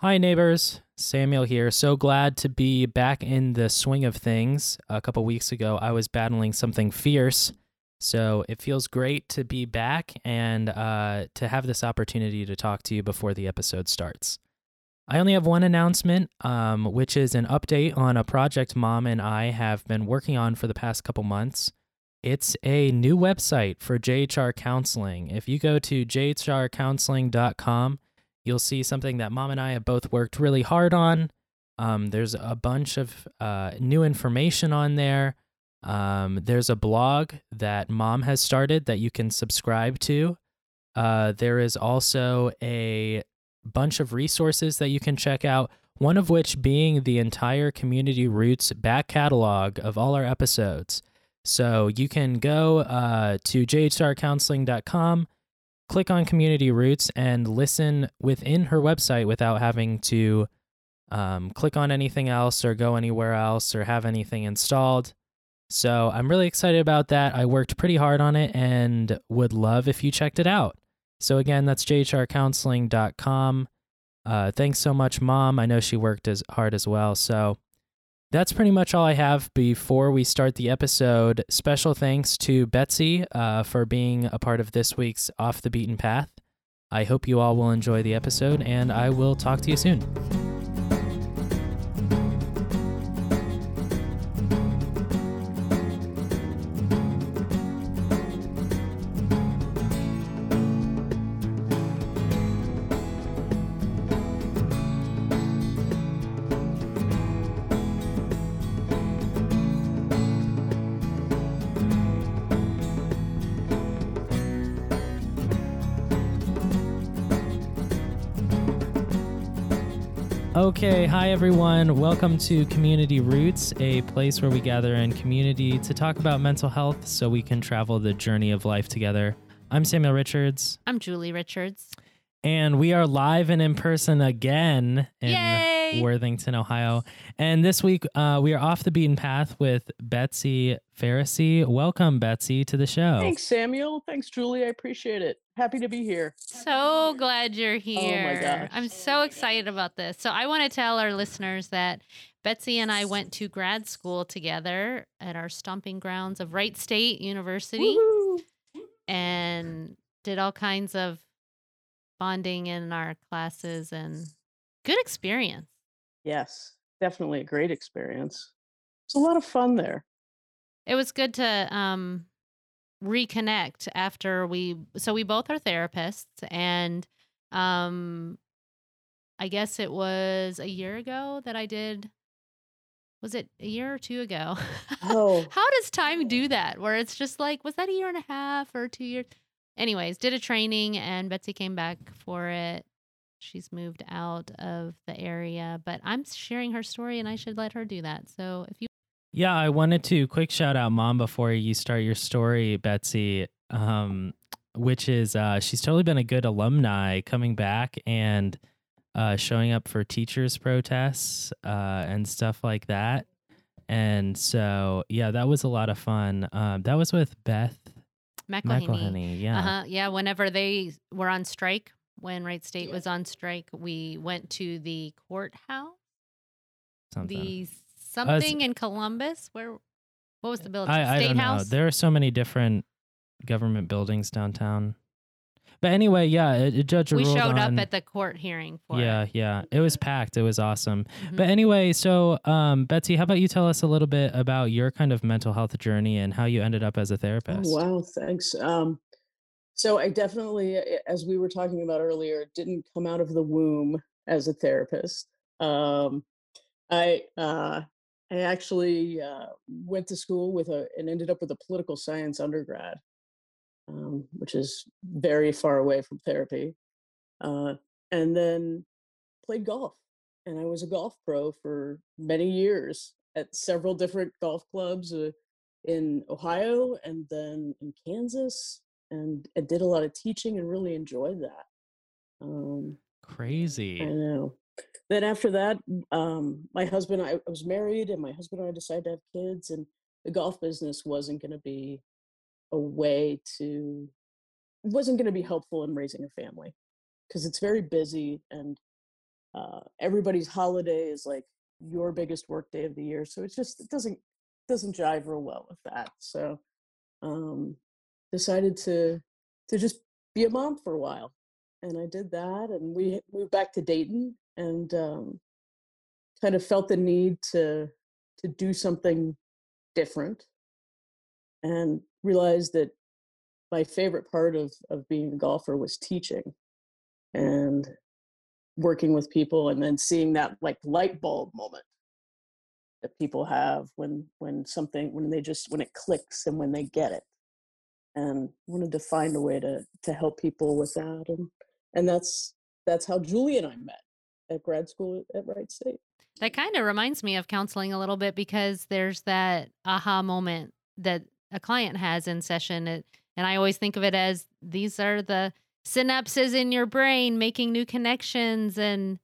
Hi, neighbors. Samuel here. So glad to be back in the swing of things. A couple weeks ago, I was battling something fierce. So it feels great to be back and uh, to have this opportunity to talk to you before the episode starts. I only have one announcement, um, which is an update on a project mom and I have been working on for the past couple months. It's a new website for JHR counseling. If you go to jhrcounseling.com, you'll see something that mom and I have both worked really hard on. Um, there's a bunch of uh, new information on there. Um, there's a blog that mom has started that you can subscribe to. Uh, there is also a bunch of resources that you can check out, one of which being the entire Community Roots back catalog of all our episodes. So you can go uh, to jhrcounseling.com, click on Community Roots, and listen within her website without having to um, click on anything else or go anywhere else or have anything installed. So I'm really excited about that. I worked pretty hard on it and would love if you checked it out. So again, that's jhrcounseling.com. Uh, thanks so much, Mom. I know she worked as hard as well. So that's pretty much all I have before we start the episode. Special thanks to Betsy uh, for being a part of this week's Off the Beaten Path. I hope you all will enjoy the episode, and I will talk to you soon. Okay, hi everyone. Welcome to Community Roots, a place where we gather in community to talk about mental health so we can travel the journey of life together. I'm Samuel Richards, I'm Julie Richards. and we are live and in person again in Yay! Worthington, Ohio. And this week, uh, we are off the beaten path with Betsy Pharisee. Welcome, Betsy, to the show. Thanks, Samuel. Thanks, Julie. I appreciate it. Happy to be here. So glad you're here. Oh my gosh. I'm so excited about this. So, I want to tell our listeners that Betsy and I went to grad school together at our stomping grounds of Wright State University Woohoo! and did all kinds of bonding in our classes and good experience. Yes, definitely a great experience. It's a lot of fun there. It was good to um reconnect after we so we both are therapists and um I guess it was a year ago that I did was it a year or two ago? Oh. How does time do that? Where it's just like, was that a year and a half or two years? Anyways, did a training and Betsy came back for it. She's moved out of the area, but I'm sharing her story and I should let her do that. So if you Yeah, I wanted to quick shout out mom before you start your story, Betsy. Um, which is uh, she's totally been a good alumni coming back and uh, showing up for teachers protests uh, and stuff like that. And so, yeah, that was a lot of fun. Um, that was with Beth McElhaney. Yeah. Uh-huh. Yeah. Whenever they were on strike, when Wright State Yeah. was on strike, we went to the courthouse, something. the something in Columbus. Where, what was the building? I, I State don't know. There are so many different government buildings downtown. But anyway, yeah, it, it Judge we ruled showed on- up at the court hearing for yeah, it. yeah. It was packed. It was awesome. Mhm. But anyway, so um, Betsy, how about you tell us a little bit about your kind of mental health journey and how you ended up as a Oh, therapist? wow, thanks. Um, so I definitely, as we were talking about earlier, didn't come out of the womb as a therapist. Um, I uh, I actually uh, went to school with a and ended up with a political science undergrad, um, which is very far away from therapy. Uh, and then played golf, and I was a golf pro for many years at several different golf clubs. Uh, in Ohio and then in Kansas, and I did a lot of teaching and really enjoyed that. Um, Crazy. I know. Then after that, um, my husband, I, I was married, and my husband and I decided to have kids, and the golf business wasn't going to be a way to, wasn't going to be helpful in raising a family because it's very busy and uh, everybody's holiday is like your biggest work day of the year so it's just it doesn't doesn't jive real well with that so um decided to to just be a mom for a while and i did that and we moved back to dayton and um kind of felt the need to to do something different and realized that my favorite part of of being a golfer was teaching and working with people and then seeing that like light bulb moment that people have when when something when they just when it clicks and when they get it and wanted to find a way to to help people with that and and that's that's how Julie and I met at grad school at Wright State. That kind of reminds me of counseling a little bit because there's that aha moment that a client has in session and I always think of it as these are the synapses in your brain making new connections and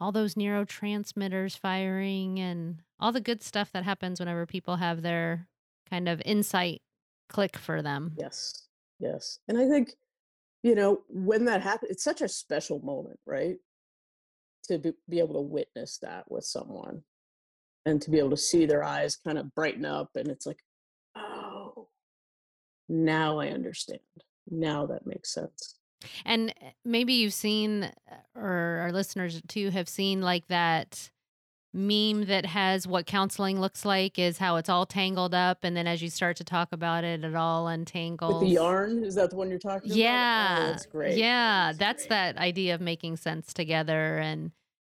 all those neurotransmitters firing and all the good stuff that happens whenever people have their kind of insight click for them. Yes. Yes. And I think, you know, when that happens, it's such a special moment, right? To be, be able to witness that with someone and to be able to see their eyes kind of brighten up. And it's like, oh, now I understand. Now that makes sense. And eh, maybe you've seen, uh, or our listeners too have seen, like that meme that has what counseling looks like is how it's all tangled up, and then as you start to talk about it, it all untangles. With the yarn, is that the one you're talking yeah, about? Yeah, oh, that's great. Yeah, that's, that's great. that idea of making sense together and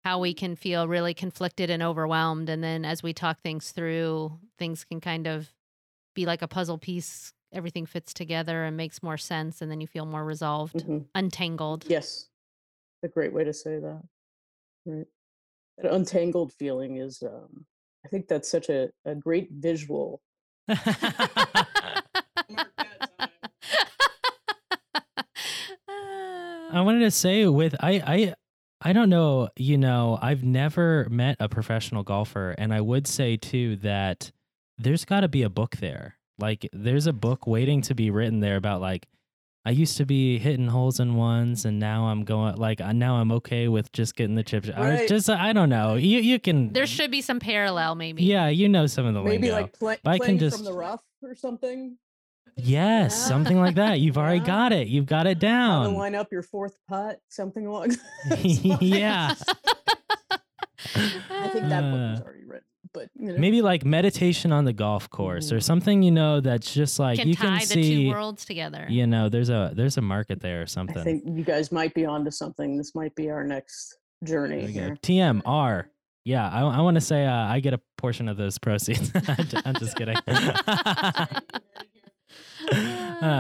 how we can feel really conflicted and overwhelmed, and then as we talk things through, things can kind of be like a puzzle piece everything fits together and makes more sense and then you feel more resolved mm-hmm. untangled yes a great way to say that right that untangled feeling is um i think that's such a, a great visual. I wanted to say with I I I don't know, you know, I've never met a professional golfer and I would say too that there's got to be a book there. Like there's a book waiting to be written there about like I used to be hitting holes in ones, and now I'm going like uh, now I'm okay with just getting the chips. Right. I just I don't know. You you can. There should be some parallel, maybe. Yeah, you know some of the ways. maybe lingo. like play, I playing can just from the rough or something. Yes, Yeah. something like that. You've already got it. You've got it How to down. line up your fourth putt, something along. those lines. yeah. I think that book was Uh, already written, but you know, Maybe like meditation on the golf course or Mhm. something. You know that's just like can you tie can the see. two worlds together. You know, there's a there's a market there or something. I think you guys might be onto something. This might be our next journey There here. TMR. Yeah, I, I want to say uh, I get a portion of those proceeds. I'm I'm just kidding. uh,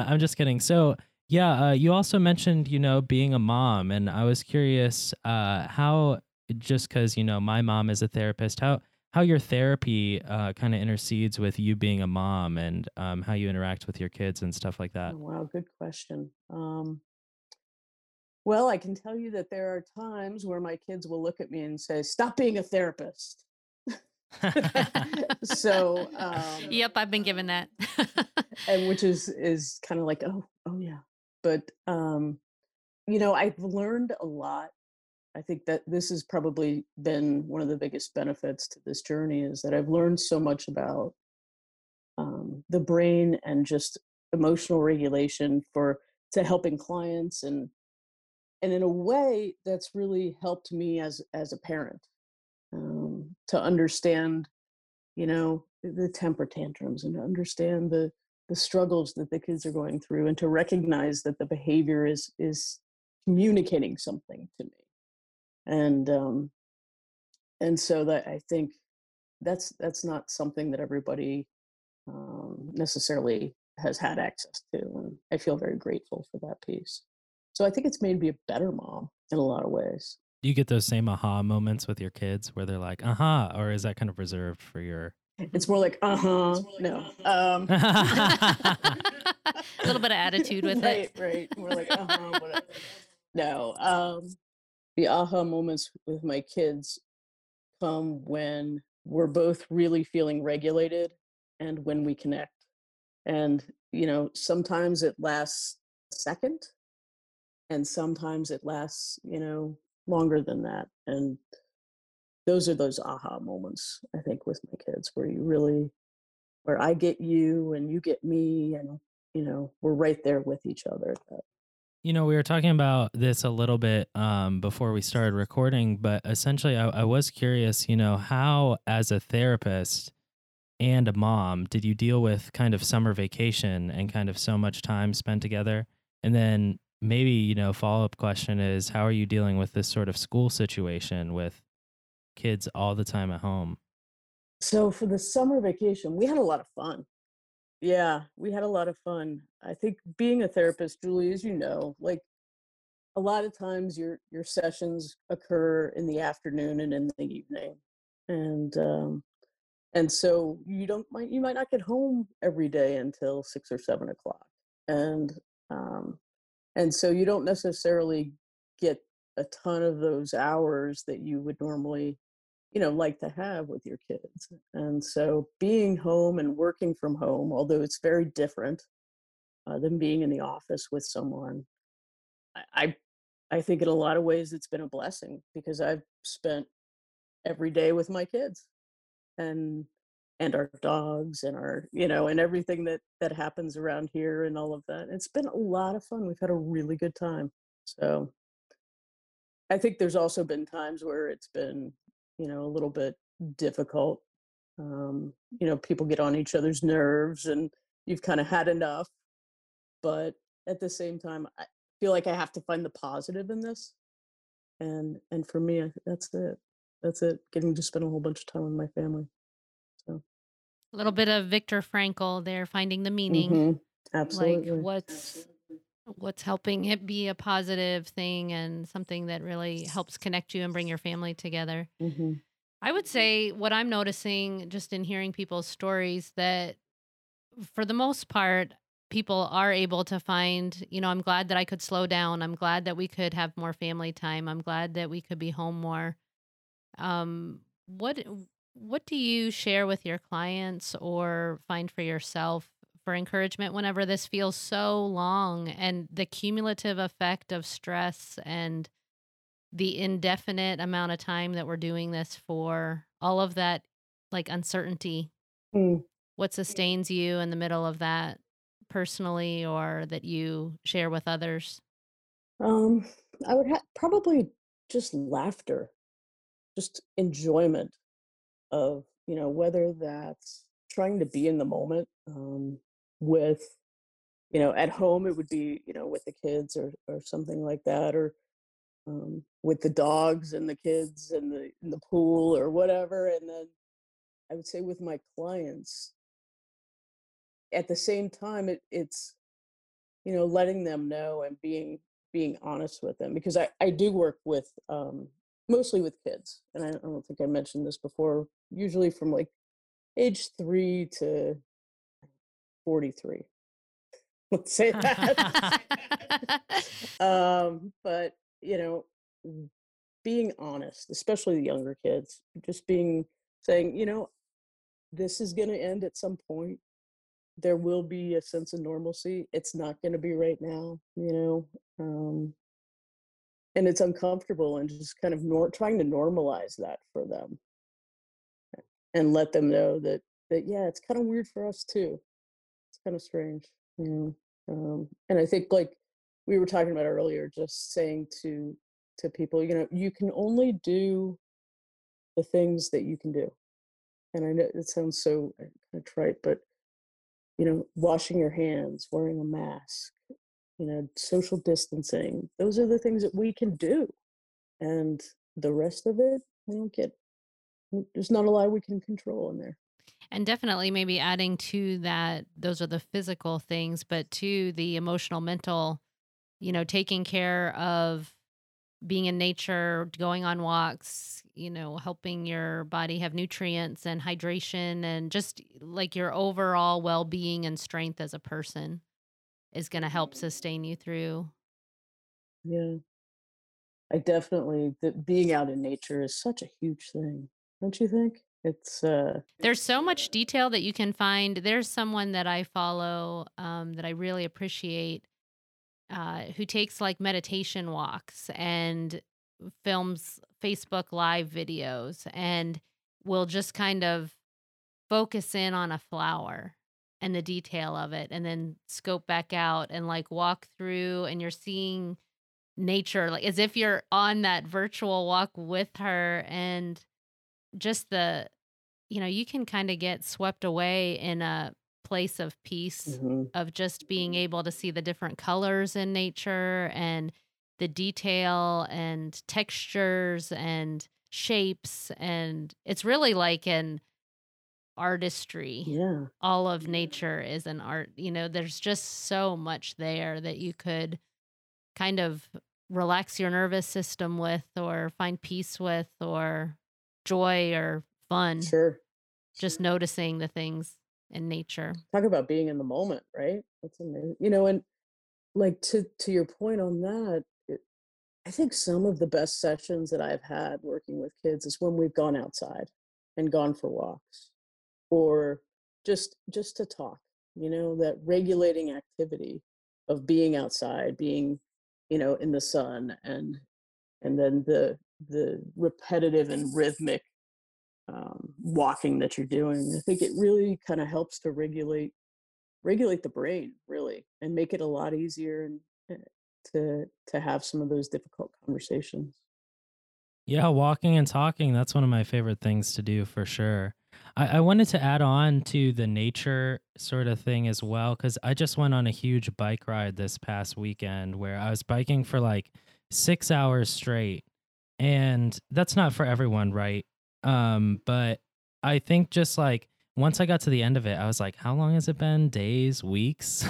I'm just kidding. So, yeah, uh, you also mentioned, you know, being a mom, and I was curious uh, how, just because you know, my mom is a therapist, how how your therapy uh, kind of intercedes with you being a mom, and um, how you interact with your kids and stuff like that. Oh, wow, good question. Um, well, I can tell you that there are times where my kids will look at me and say, "Stop being a therapist." so, um, Yep, I've been given that. and which is is kind of like, oh, oh yeah. But um, you know, I've learned a lot. I think that this has probably been one of the biggest benefits to this journey is that I've learned so much about um, the brain and just emotional regulation for to helping clients and and in a way that's really helped me as as a parent um, to understand you know the- temper tantrums and understand the the struggles that the kids are going through and to recognize that the behavior is is communicating something to me and um and so that i think that's that's not something that everybody um, necessarily has had access to and i feel very grateful for that piece so i think it's made me a better mom in a lot of ways Do you get those same aha moments with your kids where they're like, aha, or is that kind of reserved for your? it's more like uh-huh no um a little bit of attitude with right, it. Right, We're like, uh-huh, whatever. No, um, the aha moments with my kids come when we're both really feeling regulated and when we connect. And, you know, sometimes it lasts a second and sometimes it lasts, you know, longer than that. And those are those aha moments, I think, with my kids where you really, where I get you and you get me, and, you know, we're right there with each other. You know, we were talking about this a little bit um, before we started recording, but essentially, I, I was curious, you know, how, as a therapist, and a mom, did you deal with kind of summer vacation and kind of so much time spent together? And then maybe, you know, follow up question is how are you dealing with this sort of school situation with kids all the time at home? So for the summer vacation, we had a lot of fun. Yeah, we had a lot of fun. I think being a therapist, Julie, as you know, like a lot of times your your sessions occur in the afternoon and in the evening. And um and so you don't might you might not get home every day until six or seven o'clock and um, and so you don't necessarily get a ton of those hours that you would normally you know like to have with your kids. And so being home and working from home although it's very different uh, than being in the office with someone I, I i think in a lot of ways it's been a blessing because i've spent every day with my kids and and our dogs and our you know and everything that that happens around here and all of that. It's been a lot of fun. We've had a really good time. So i think there's also been times where it's been you know a little bit difficult um you know people get on each other's nerves and you've kind of had enough but at the same time i feel like i have to find the positive in this and and for me that's it that's it getting to spend a whole bunch of time with my family So a little bit of Viktor Frankl there, finding the meaning. Mm-hmm. Absolutely. Like what's what's helping it be a positive thing and something that really helps connect you and bring your family together. Mm-hmm. I would say what I'm noticing just in hearing people's stories that for the most part, people are able to find, you know, I'm glad that I could slow down. I'm glad that we could have more family time. I'm glad that we could be home more. Um, what what do you share with your clients or find for yourself for encouragement whenever this feels so long and the cumulative effect of stress and the indefinite amount of time that we're doing this for all of that like uncertainty mm. what sustains you in the middle of that personally or that you share with others um i would ha- probably just laughter just enjoyment of you know whether that's trying to be in the moment um, with you know at home it would be you know with the kids or or something like that or um, with the dogs and the kids and the in the pool or whatever and then i would say with my clients at the same time it, it's you know letting them know and being being honest with them because i i do work with um mostly with kids and I, I don't think i mentioned this before usually from like age three to 43 let's say that. Um but you know being honest especially the younger kids just being saying you know this is going to end at some point. There will be a sense of normalcy. It's not going to be right now you know um and it's uncomfortable and just kind of nor- trying to normalize that for them. And let them know that that yeah it's kind of weird for us too kind of strange you know um, and i think like we were talking about earlier just saying to to people you know you can only do the things that you can do. And i know it sounds so uh, kind of trite but you know washing your hands wearing a mask you know social distancing those are the things that we can do and the rest of it we don't get there's not a lot we can control in there and definitely maybe adding to that those are the physical things but to the emotional mental you know taking care of being in nature going on walks you know helping your body have nutrients and hydration and just like your overall well-being and strength as a person is going to help mm-hmm. sustain you through. Yeah. I definitely that being out in nature is such a huge thing. Don't you think? It's uh There's so much detail that you can find. There's someone that I follow um that I really appreciate uh who takes like meditation walks and films Facebook live videos and will just kind of focus in on a flower and the detail of it and then scope back out and like walk through and you're seeing nature like as if you're on that virtual walk with her and just the you know you can kind of get swept away in a place of peace hmm of just being able to see the different colors in nature and the detail and textures and shapes and it's really like an artistry. Yeah. all of nature is an art you know there's just so much there that you could kind of relax your nervous system with or find peace with or joy or fun Sure. just noticing the things in nature Talk about being in the moment, right? That's amazing. You know, and like to to your point on that, it, I think some of the best sessions that I've had working with kids is when we've gone outside and gone for walks or just just to talk, you know, that regulating activity of being outside, being, you know, in the sun and and then the the repetitive and rhythmic um, walking that you're doing. I think it really kind of helps to regulate regulate the brain really and make it a lot easier and uh, to to have some of those difficult conversations. Yeah, walking and talking, that's one of my favorite things to do for sure. I, I wanted to add on to the nature sort of thing as well, because I just went on a huge bike ride this past weekend where I was biking for like six hours straight. And that's not for everyone, right? Um, but I think just like once I got to the end of it, I was like, how long has it been? Days, weeks?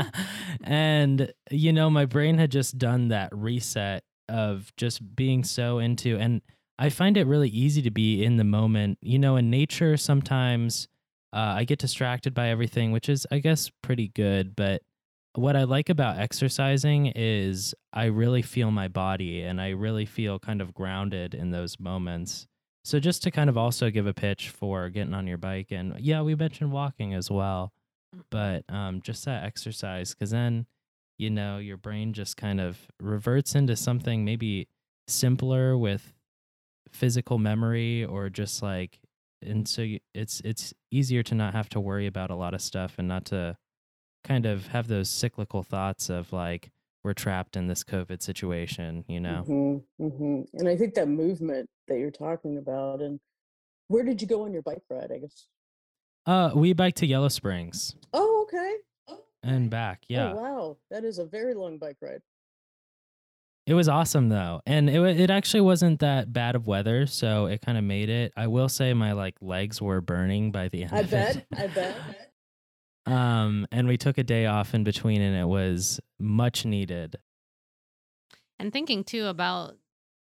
and, you know, my brain had just done that reset of just being so into and I find it really easy to be in the moment. You know, in nature sometimes uh, I get distracted by everything, which is I guess pretty good, but what I like about exercising is I really feel my body and I really feel kind of grounded in those moments. So just to kind of also give a pitch for getting on your bike and yeah, we mentioned walking as well, but um just that exercise cuz then you know, your brain just kind of reverts into something maybe simpler with physical memory or just like and so you, it's it's easier to not have to worry about a lot of stuff and not to kind of have those cyclical thoughts of like we're trapped in this covid situation you know hmm hmm And I think that movement that you're talking about, and where did you go on your bike ride? I guess. uh we bike to yellow springs Oh, okay. Oh, and back yeah Oh, wow. That is a very long bike ride. it was awesome though and it it actually wasn't that bad of weather so it kind of made it i will say my like legs were burning by the end I bet. I bet. Um and we took a day off in between and it was much needed. And thinking too about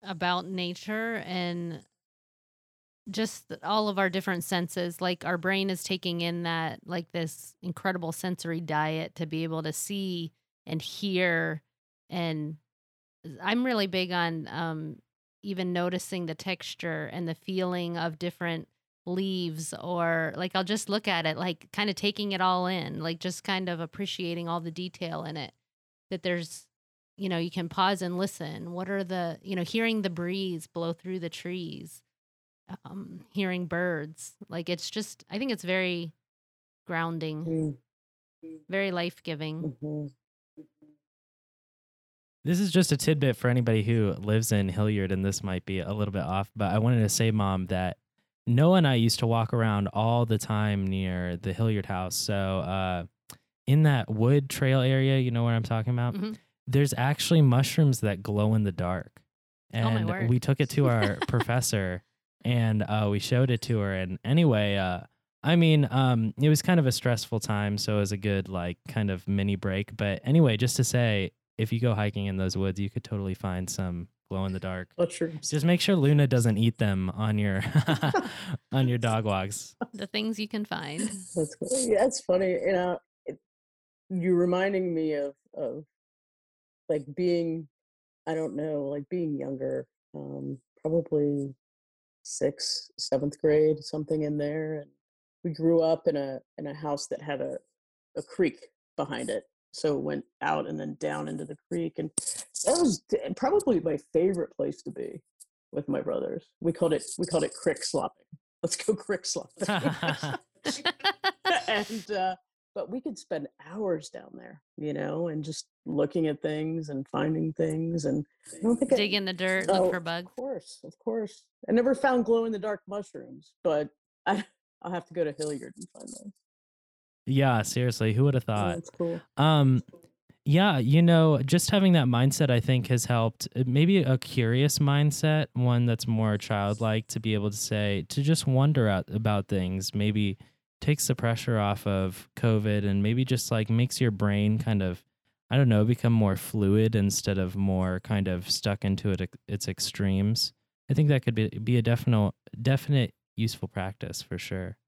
about nature and just all of our different senses like our brain is taking in that like this incredible sensory diet to be able to see and hear and i'm really big on um even noticing the texture and the feeling of different leaves or like i'll just look at it like kind of taking it all in like just kind of appreciating all the detail in it that there's you know you can pause and listen. What are the you know hearing the breeze blow through the trees um hearing birds like it's just i think it's very grounding Mm, very life-giving. Mhm. This is just a tidbit for anybody who lives in Hilliard, and this might be a little bit off, but I wanted to say, Mom, that Noah and I used to walk around all the time near the Hilliard house. So, uh, in that wood trail area, you know what I'm talking about? Mhm. There's actually mushrooms that glow in the dark. Oh, And word. we took it to our professor and uh, we showed it to her. And anyway, uh, I mean, um, it was kind of a stressful time, so it was a good like kind of mini break. But anyway, just to say, if you go hiking in those woods, you could totally find some glow in the dark. Mushrooms. Just make sure Luna doesn't eat them on your on your dog walks. the things you can find That's cool. Yeah, it's funny. You know, it, you're reminding me of of like being, I don't know, like being younger, um, probably sixth, seventh grade, something in there. And we grew up in a in a house that had a a creek behind it, so it went out and then down into the creek. And that was probably my favorite place to be with my brothers. We called it we called it crick slopping. Let's go crick slopping. and uh, but we could spend hours down there, you know, and just looking at things and finding things. And I don't think I- Dig in the dirt, Oh, look for bugs. Of course, of course. I never found glow in the dark mushrooms, but I I'll have to go to Hilliard and find those. yeah, seriously, who would have Oh, thought? that's cool. Um, yeah, you know, just having that mindset, I think, has helped. uh, Maybe a curious mindset, one that's more childlike, to be able to say, to just wonder out about things. Maybe takes the pressure off of COVID, and maybe just like makes your brain kind of, I don't know, become more fluid instead of more kind of stuck into it its extremes. I think that could be be a definite definite useful practice for sure.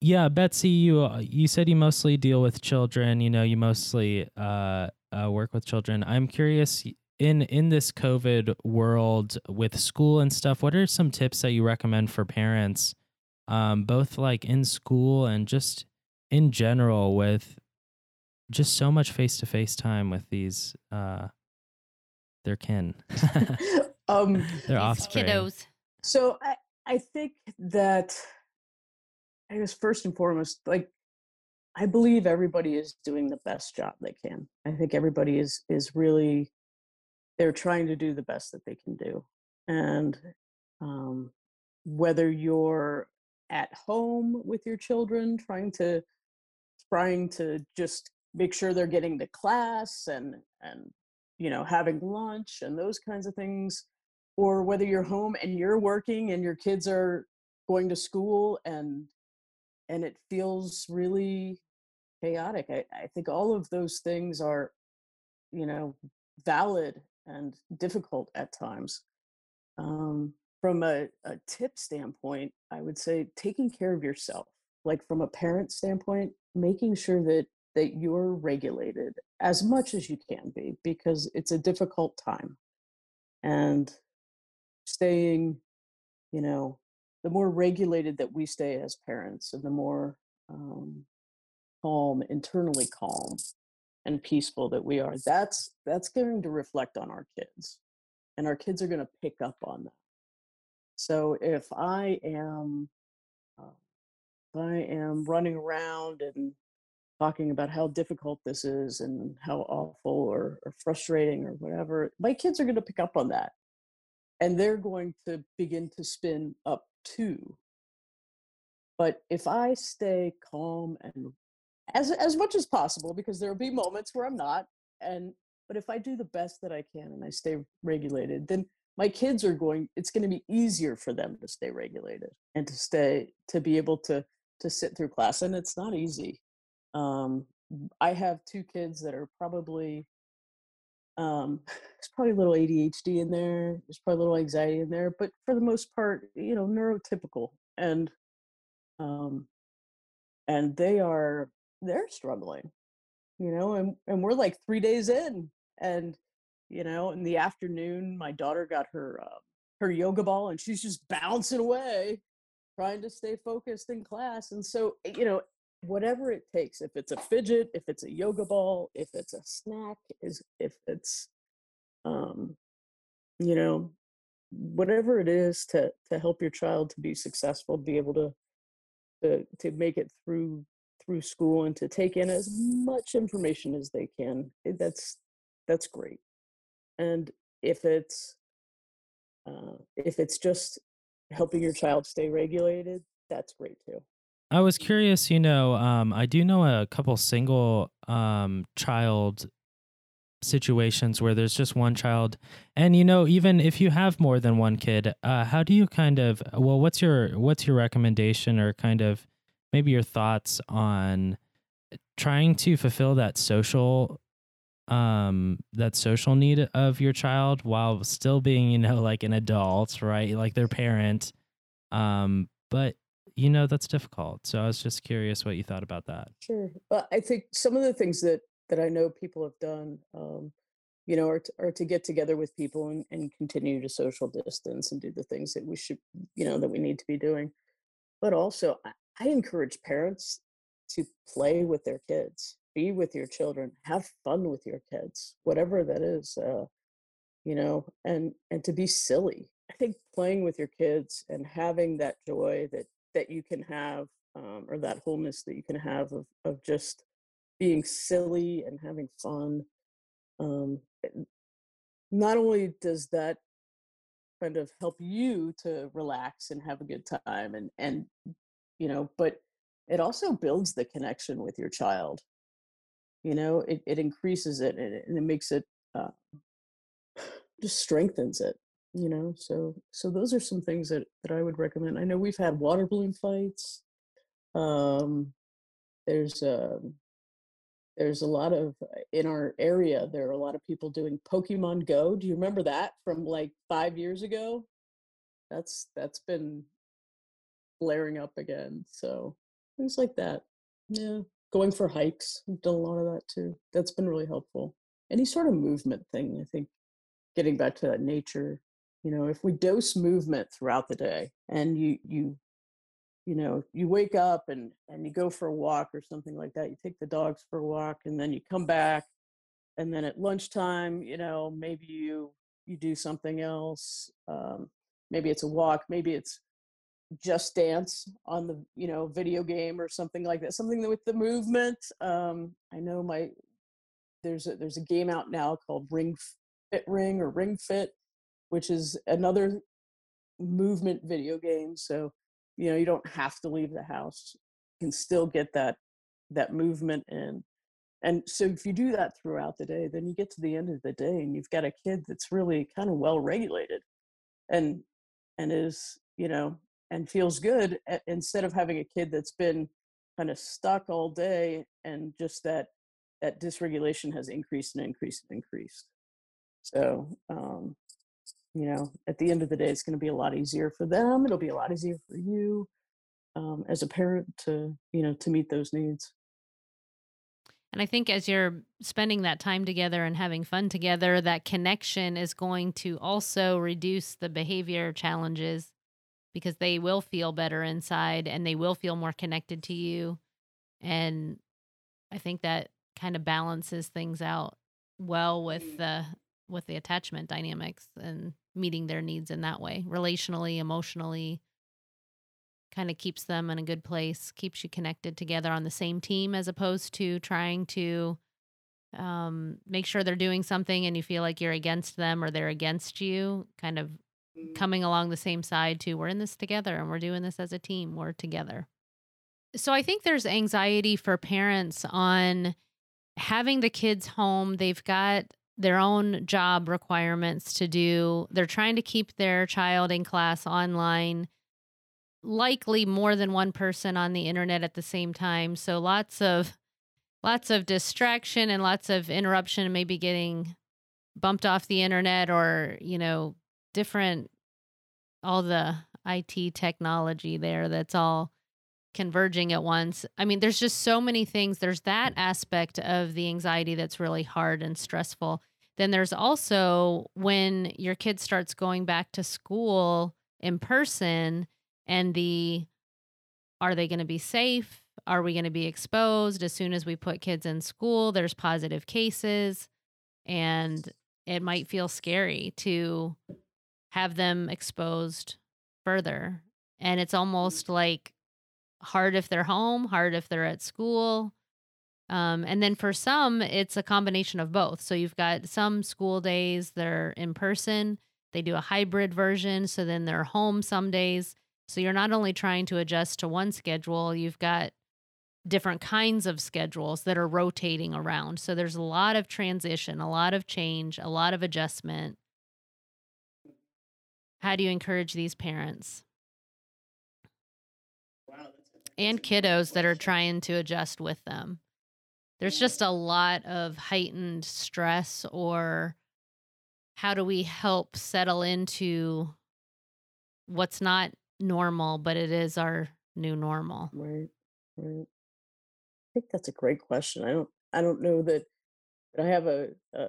Yeah, Betsy, you uh, you said you mostly deal with children. You know, you mostly uh, uh, work with children. I'm curious in in this COVID world with school and stuff. What are some tips that you recommend for parents, um, both like in school and just in general with just so much face to face time with these uh, their kin, um, their offspring. kiddos. so I I think that I guess first and foremost, like I believe everybody is doing the best job they can. I think everybody is is really they're trying to do the best that they can do, and um, whether you're at home with your children trying to trying to just make sure they're getting to class and and you know having lunch and those kinds of things or whether you're home and you're working and your kids are going to school and and it feels really chaotic i, I think all of those things are you know valid and difficult at times. Um, from a, a tip standpoint i would say taking care of yourself like from a parent standpoint making sure that that you're regulated as much as you can be because it's a difficult time. And staying you know the more regulated that we stay as parents and the more um, calm internally calm and peaceful that we are that's that's going to reflect on our kids and our kids are going to pick up on that. So if i am uh, if i am running around and talking about how difficult this is and how awful or, or frustrating or whatever my kids are going to pick up on that and they're going to begin to spin up too. But if i stay calm and as as much as possible because there will be moments where i'm not and but if i do the best that i can and i stay regulated then my kids are going it's going to be easier for them to stay regulated and to stay to be able to to sit through class and it's not easy. Um i have two kids that are probably um there's probably a little adhd in there there's probably a little anxiety in there but for the most part you know neurotypical and um and they are they're struggling you know and and we're like three days in and you know in the afternoon my daughter got her uh, her yoga ball and she's just bouncing away trying to stay focused in class and so you know whatever it takes if it's a fidget if it's a yoga ball if it's a snack is if it's um you know whatever it is to to help your child to be successful be able to to to make it through through school and to take in as much information as they can eh, that's that's great. And if it's uh, if it's just helping your child stay regulated that's great too I was curious, you know, um, I do know a couple single um, child situations where there's just one child. And you know, even if you have more than one kid, uh, how do you kind of well, what's your what's your recommendation or kind of maybe your thoughts on trying to fulfill that social um that social need of your child while still being you know like an adult right like their parent um but you know that's difficult so i was just curious what you thought about that Sure. Well, I think some of the things that that I know people have done, um, you know, are to, are to get together with people and, and continue to social distance and do the things that we should, you know, that we need to be doing. But also, I, I encourage parents to play with their kids, be with your children, have fun with your kids, whatever that is. Uh, you know, and and to be silly. I think playing with your kids and having that joy that that you can have, um, or that wholeness that you can have of of just being silly and having fun. Um, not only does that kind of help you to relax and have a good time, and and you know, but it also builds the connection with your child. You know, it it increases it and it, and it makes it uh, just strengthens it. You know, so so those are some things that that I would recommend. I know we've had water balloon fights. Um, there's um there's a lot of uh, in our area there are a lot of people doing pokemon go do you remember that from like five years ago that's that's been flaring up again so things like that yeah going for hikes i've done a lot of that too that's been really helpful any sort of movement thing i think getting back to that nature you know if we dose movement throughout the day and you you you know you wake up and and you go for a walk or something like that you take the dogs for a walk and then you come back and then at lunchtime you know maybe you you do something else um, maybe it's a walk maybe it's just dance on the you know video game or something like that something with the movement um, i know my there's a there's a game out now called ring fit ring or ring fit which is another movement video game so you know you don't have to leave the house you can still get that that movement in. And so if you do that throughout the day then you get to the end of the day and you've got a kid that's really kind of well regulated and and is you know and feels good instead of having a kid that's been kind of stuck all day and just that that dysregulation has increased and increased and increased. So um you know at the end of the day it's going to be a lot easier for them it'll be a lot easier for you um, as a parent to you know to meet those needs And I think as you're spending that time together and having fun together, that connection is going to also reduce the behavior challenges because they will feel better inside and they will feel more connected to you. And I think that kind of balances things out well with the with the attachment dynamics and meeting their needs in that way, relationally, emotionally, kind of keeps them in a good place, keeps you connected together on the same team as opposed to trying to um, make sure they're doing something and you feel like you're against them or they're against you, kind of coming along the same side to we're in this together and we're doing this as a team, we're together. So I think there's anxiety for parents on having the kids home. They've got their own job requirements to do. They're trying to keep their child in class online likely more than one person on the internet at the same time so lots of lots of distraction and lots of interruption maybe getting bumped off the internet or you know different all the IT technology there that's all converging at once i mean there's just so many things there's that aspect of the anxiety that's really hard and stressful then there's also when your kid starts going back to school in person and the are they going to be safe? Are we going to be exposed as soon as we put kids in school? There's positive cases, and it might feel scary to have them exposed further. And it's almost like hard if they're home, hard if they're at school. Um, and then for some, it's a combination of both. So you've got some school days they're in person, they do a hybrid version. So then they're home some days. So you're not only trying to adjust to one schedule, you've got different kinds of schedules that are rotating around. So there's a lot of transition, a lot of change, a lot of adjustment. How do you encourage these parents and kiddos that are trying to adjust with them? There's just a lot of heightened stress, or how do we help settle into what's not normal, but it is our new normal? right right. I think that's a great question. I don't i don't know that, that i have a, a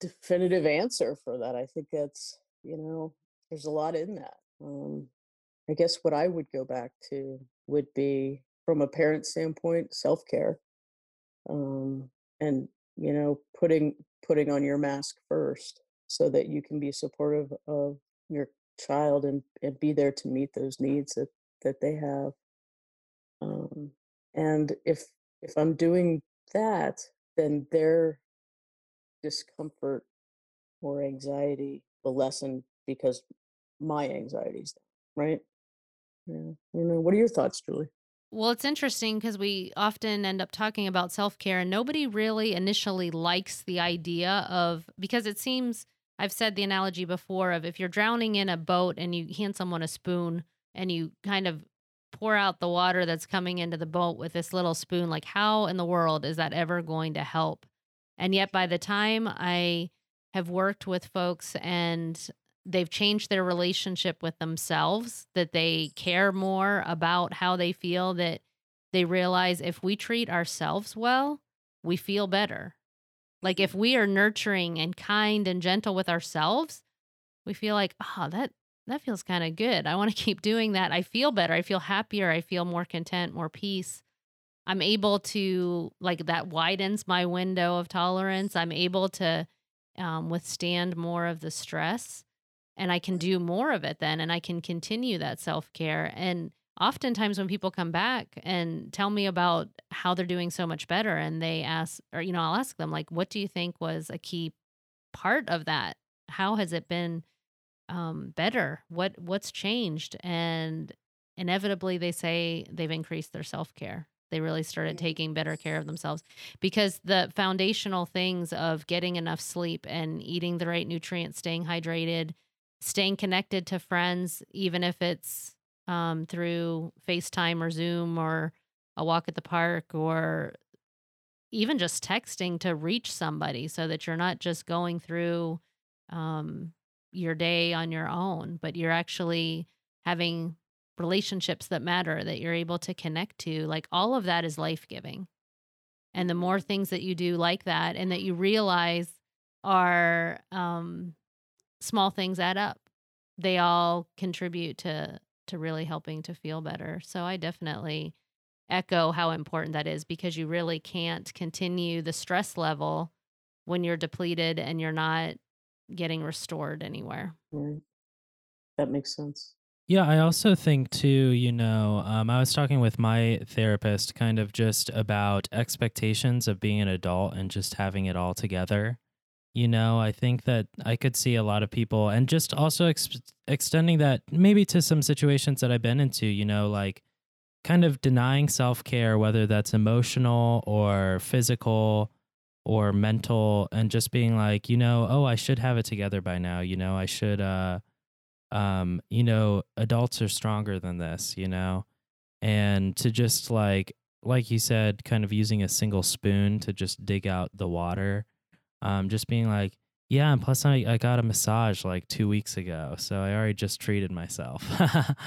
definitive answer for that. I think that's you know there's a lot in that. Um i guess what i would go back to would be from a parent standpoint self-care. Um and you know putting putting on your mask first so that you can be supportive of your child and, and be there to meet those needs that that they have. Um, and if if i'm doing that then their discomfort or anxiety will lessen because my anxiety's down right yeah you know what are your thoughts julie Well, it's interesting because we often end up talking about self care, and nobody really initially likes the idea of because it seems I've said the analogy before of if you're drowning in a boat and you hand someone a spoon and you kind of pour out the water that's coming into the boat with this little spoon, like how in the world is that ever going to help? And yet, by the time I have worked with folks and they've changed their relationship with themselves, that they care more about how they feel, that they realize if we treat ourselves well, we feel better. Like if we are nurturing and kind and gentle with ourselves, we feel like, oh, that that feels kind of good. I want to keep doing that. I feel better. I feel happier. I feel more content, more peace. I'm able to like that widens my window of tolerance. I'm able to um, withstand more of the stress and I can do more of it then and I can continue that self care. And oftentimes when people come back and tell me about how they're doing so much better and they ask, or, you know, I'll ask them, like, what do you think was a key part of that? How has it been um, better? What what's changed? And inevitably, they say they've increased their self care. They really started taking better care of themselves because the foundational things of getting enough sleep and eating the right nutrients, staying hydrated, staying connected to friends, even if it's um, through FaceTime or Zoom or a walk at the park or even just texting to reach somebody so that you're not just going through um, your day on your own, but you're actually having relationships that matter that you're able to connect to. Like all of that is life giving. And the more things that you do like that and that you realize are um, small things add up, they all contribute to to really helping to feel better. So I definitely echo how important that is because you really can't continue the stress level when you're depleted and you're not getting restored anywhere. right that makes sense Yeah, I also think too, you know, um, I was talking with my therapist kind of just about expectations of being an adult and just having it all together. You know, I think that I could see a lot of people and just also ex- extending that maybe to some situations that I've been into, you know, like kind of denying self care, whether that's emotional or physical or mental, and just being like, you know, oh, I should have it together by now. You know, I should, uh, um, you know, adults are stronger than this, you know, and to just like, like you said, kind of using a single spoon to just dig out the water, um, just being like, yeah, and plus I, I got a massage like two weeks ago, so I already just treated myself,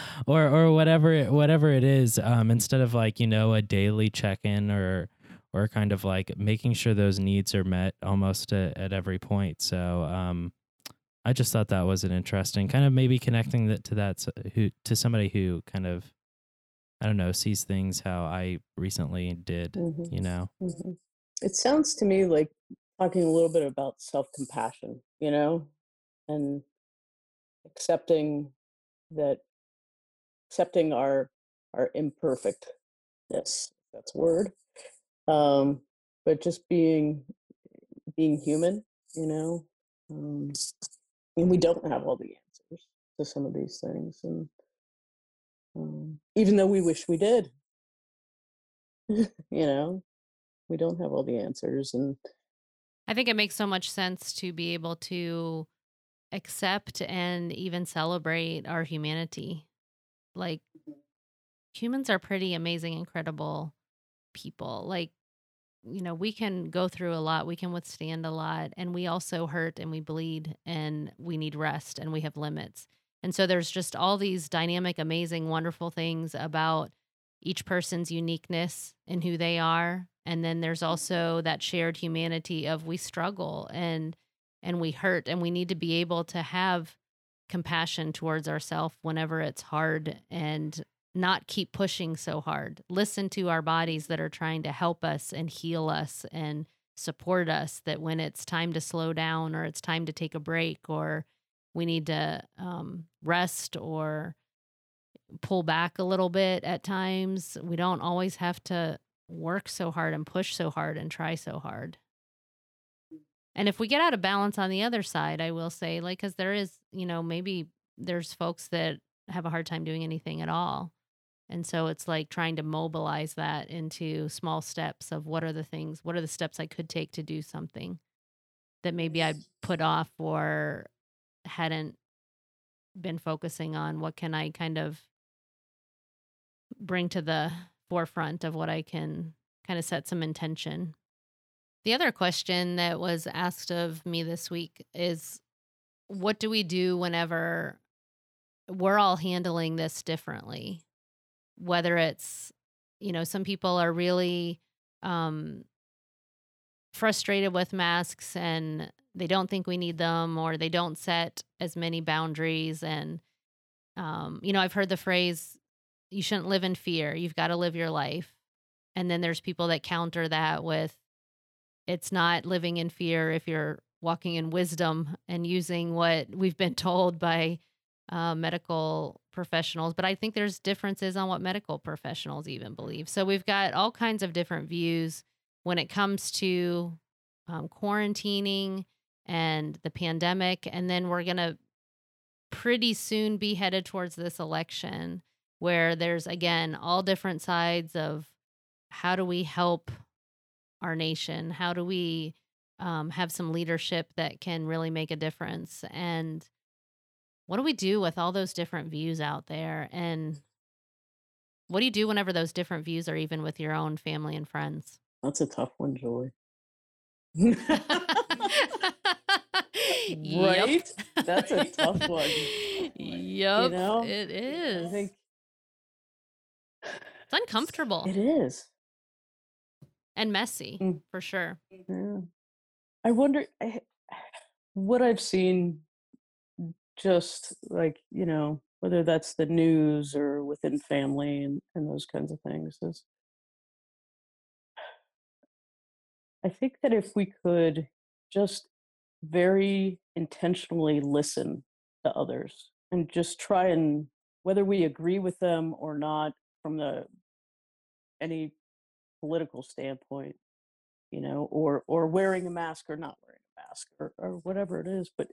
or or whatever it, whatever it is. Um, instead of like you know a daily check in or or kind of like making sure those needs are met almost at, at every point. So um, I just thought that was an interesting kind of maybe connecting that to that who to somebody who kind of I don't know sees things how I recently did. hmm You know. hmm it sounds to me like talking a little bit about self-compassion you know and accepting that accepting our our imperfectness that's word um but just being being human you know um and we don't have all the answers to some of these things and um, even though we wish we did. You know we don't have all the answers and I think it makes so much sense to be able to accept and even celebrate our humanity. Like humans are pretty amazing, incredible people. Like, you know, we can go through a lot, we can withstand a lot, and we also hurt and we bleed and we need rest and we have limits. And so there's just all these dynamic, amazing, wonderful things about each person's uniqueness and who they are. And then there's also that shared humanity of we struggle and and we hurt and we need to be able to have compassion towards ourselves whenever it's hard and not keep pushing so hard. Listen to our bodies that are trying to help us and heal us and support us that when it's time to slow down or it's time to take a break or we need to um, rest or pull back a little bit at times. We don't always have to work so hard and push so hard and try so hard. And if we get out of balance on the other side, I will say, like, because there is, you know, maybe there's folks that have a hard time doing anything at all. And so it's like trying to mobilize that into small steps of what are the things, what are the steps I could take to do something that maybe I put off or hadn't been focusing on. What can I kind of bring to the forefront of what I can kind of set some intention. The other question that was asked of me this week is what do we do whenever we're all handling this differently? Whether it's, you know, some people are really um, frustrated with masks and they don't think we need them or they don't set as many boundaries. And, um, you know, I've heard the phrase, you shouldn't live in fear. You've got to live your life. And then there's people that counter that with it's not living in fear if you're walking in wisdom and using what we've been told by uh, medical professionals. But I think there's differences on what medical professionals even believe. So we've got all kinds of different views when it comes to um, quarantining and the pandemic. And then we're going to pretty soon be headed towards this election where there's again all different sides of how do we help our nation? How do we um, have some leadership that can really make a difference? And what do we do with all those different views out there? And what do you do whenever those different views are even with your own family and friends? That's a tough one. Yep. right? That's a tough one. Yep, know, it I think It's uncomfortable it is. and messy Mm. for sure. Yeah. I wonder I, what I've seen just like, you know, whether that's the news or within family and, and those kinds of things is I think that if we could just very intentionally listen to others and just try and whether we agree with them or not from the any political standpoint you know or or wearing a mask or not wearing a mask or, or whatever it is but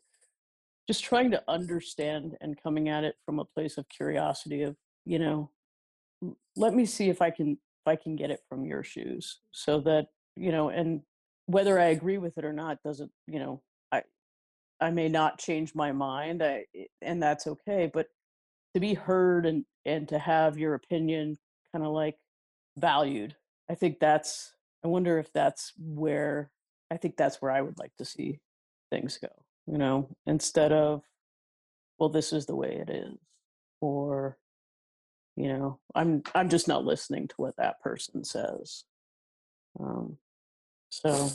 just trying to understand and coming at it from a place of curiosity of you know let me see if i can if i can get it from your shoes so that you know and whether i agree with it or not doesn't you know i i may not change my mind i and that's okay but to be heard and and to have your opinion kind of like valued i think that's i wonder if that's where i think that's where i would like to see things go you know instead of well this is the way it is or you know i'm i'm just not listening to what that person says um so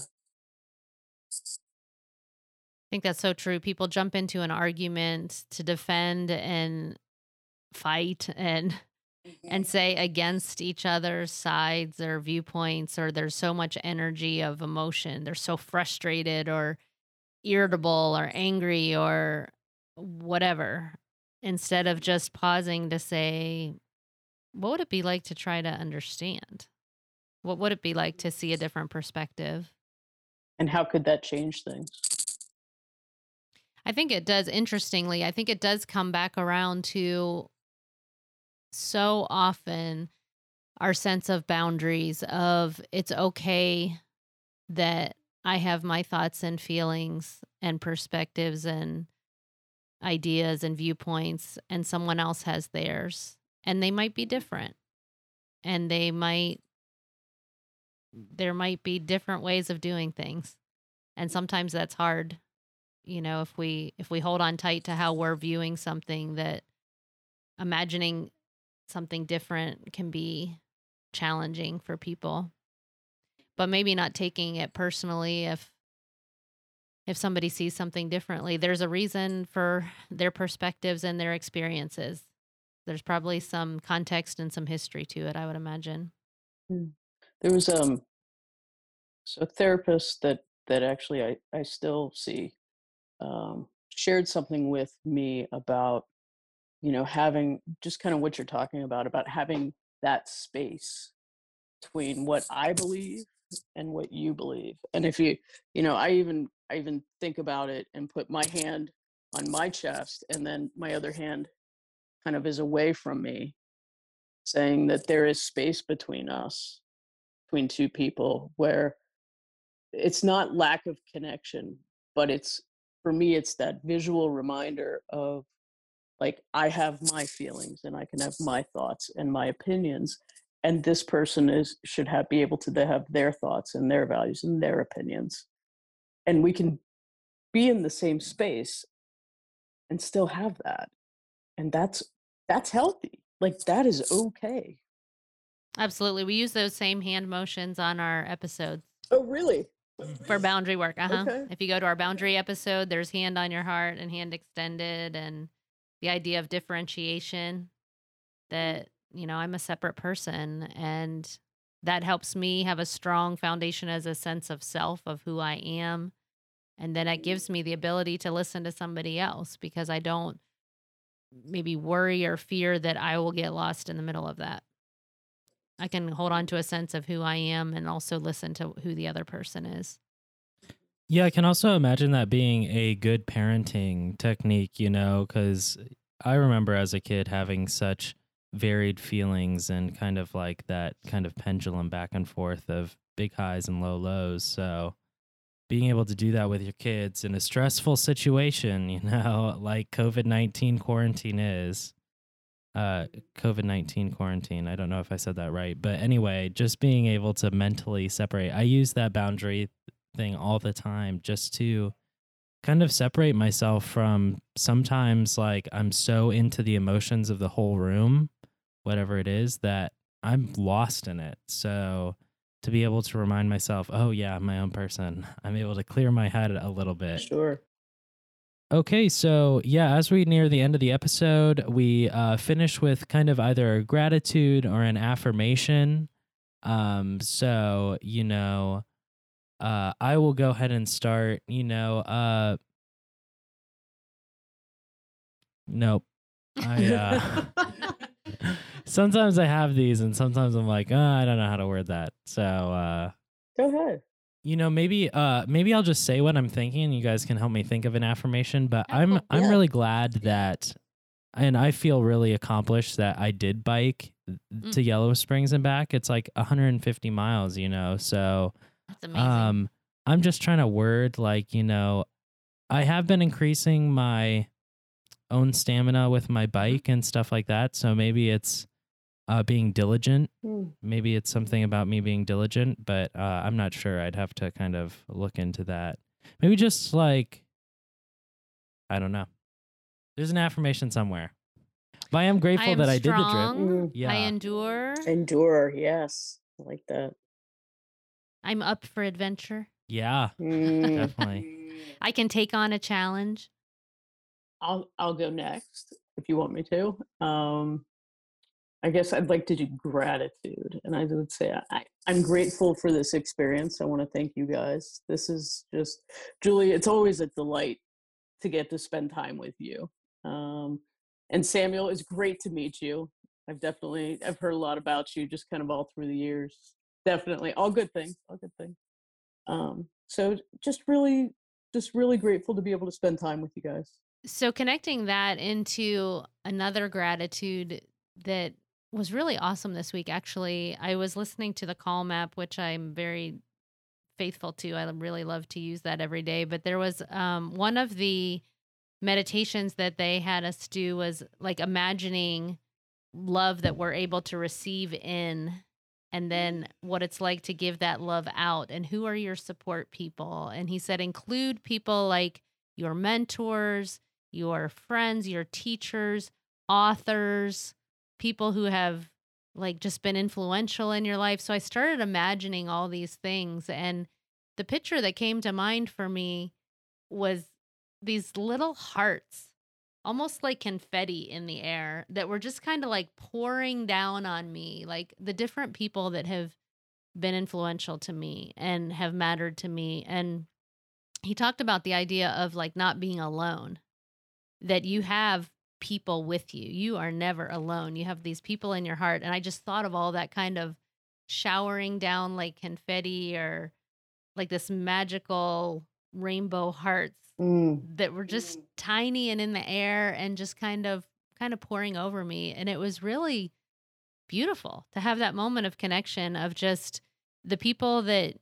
I think that's so true. People jump into an argument to defend and fight and and mm-hmm. say against each other's sides or viewpoints or there's so much energy of emotion. They're so frustrated or irritable or angry or whatever instead of just pausing to say what would it be like to try to understand? What would it be like to see a different perspective? and how could that change things I think it does. Interestingly, I think it does come back around to so often our sense of boundaries of it's okay that I have my thoughts and feelings and perspectives and ideas and viewpoints and someone else has theirs and they might be mm-hmm. different. And they might there might be different ways of doing things and mm. sometimes that's hard you know if we if we hold on tight to how we're viewing something that imagining something different can be challenging for people. But maybe not taking it personally if if somebody sees something differently. There's a reason for their perspectives and their experiences. There's probably some context and some history to it i would imagine. There was um so therapist that that actually I I still see um, shared something with me about you know having just kind of what you're talking about about having that space between what I believe and what you believe. And if you, you know, I even I even think about it and put my hand on my chest and then my other hand kind of is away from me saying that there is space between us between two people where it's not lack of connection but it's for me it's that visual reminder of like i have my feelings and i can have my thoughts and my opinions and this person is should have be able to have their thoughts and their values and their opinions and we can be in the same space and still have that and that's that's healthy like that is okay Absolutely. We use those same hand motions on our episodes oh really for boundary work. Uh huh. Okay. If you go to our boundary episode, there's hand on your heart and hand extended, and the idea of differentiation mm. that, you know, I'm a separate person. And that helps me have a strong foundation as a sense of self, of who I am. And then it mm. gives me the ability to listen to somebody else because I don't maybe worry or fear that I will get lost in the middle of that. I can hold on to a sense of who I am and also listen to who the other person is. Yeah, I can also imagine that being a good parenting technique, you know, because I remember as a kid having such varied feelings and kind of like that kind of pendulum back and forth of big highs and low lows. So being able to do that with your kids in a stressful situation, you know, like COVID 19 quarantine is, uh, COVID 19 quarantine. I don't know if I said that right. But anyway, just being able to mentally separate. I use that boundary thing all the time just to kind of separate myself from sometimes like I'm so into the emotions of the whole room, whatever it is, that I'm lost in it. So to be able to remind myself, oh, yeah, I'm my own person, I'm able to clear my head a little bit. sure Okay, so yeah, as we near the end of the episode, we uh, finish with kind of either a gratitude or an affirmation. Um, so you know, uh, I will go ahead and start. You know, uh, nope. I uh, sometimes I have these, and sometimes I'm like, oh, I don't know how to word that. So uh, go ahead you know, maybe uh maybe I'll just say what I'm thinking and you guys can help me think of an affirmation, but Oh, I'm cool. I'm really glad that and I feel really accomplished that I did bike to Yellow Springs and back. It's like 150 miles, you know. So, That's amazing. um I'm just trying to word like, you know, I have been increasing my own stamina with my bike and stuff like that. So maybe it's uh being diligent Hmm. maybe it's something about me being diligent, but uh, I'm not sure. I'd have to kind of look into that. Maybe just like, I don't know. There's an affirmation somewhere. But I am grateful am that I did the drip. strong. Mm. Yeah. I endure. endure yes I like that I'm up for adventure. yeah. Mm. Definitely. I can take on a challenge. I'll I'll go next if you want me to. Um, I guess I'd like to do gratitude, and I would say I, I'm grateful for this experience. I want to thank you guys. This is just Julie. It's always a delight to get to spend time with you. Um, and Samuel, it's great to meet you. I've definitely I've heard a lot about you just kind of all through the years. Definitely all good things. All good things. Um, so just really, just really grateful to be able to spend time with you guys. So connecting that into another gratitude that was really awesome this week. Actually, I was listening to the Calm app, which I'm very faithful to. I really love to use that every day. But there was um, one of the meditations that they had us do was like imagining love that we're able to receive in and then mm. what it's like to give that love out and who are your support people? And he said include people like your mentors your friends your teachers authors people who have like just been influential in your life. So i started imagining all these things and the picture that came to mind for me was these little hearts almost like confetti in the air that were just kind of like pouring down on me like the different people that have been influential to me and have mattered to me. And he talked about the idea of like not being alone, that you have people with you. You are never alone. You have these people in your heart. And I just thought of all that kind of showering down like confetti or like this magical rainbow hearts Mm. that were just tiny and in the air and just kind of kind of pouring over me and it was really beautiful to have that moment of connection of just the people that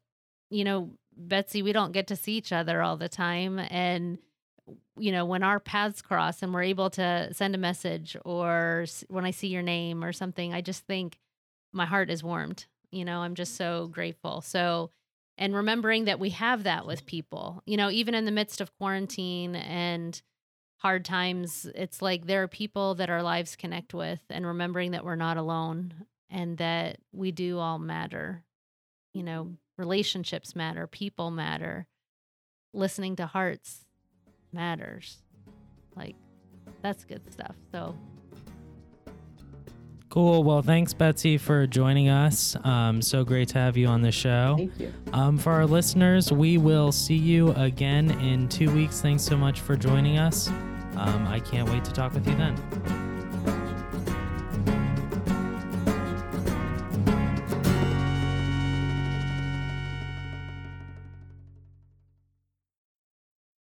you know Betsy we don't get to see each other all the time and you know when our paths cross and we're able to send a message or when I see your name or something I just think my heart is warmed you know I'm just so grateful so and remembering that we have that with mm-hmm. people. You know even in the midst of quarantine and hard times it's like there are people that our lives connect with and remembering that we're not alone and that we do all matter. You know relationships matter people matter listening to hearts matters. Like that's good stuff. So Cool. Well, thanks, Betsy, for joining us. Um, so great to have you on the show. Thank you. Um, for our listeners, we will see you again in two weeks. Thanks so much for joining us. Um, I can't wait to talk with you then.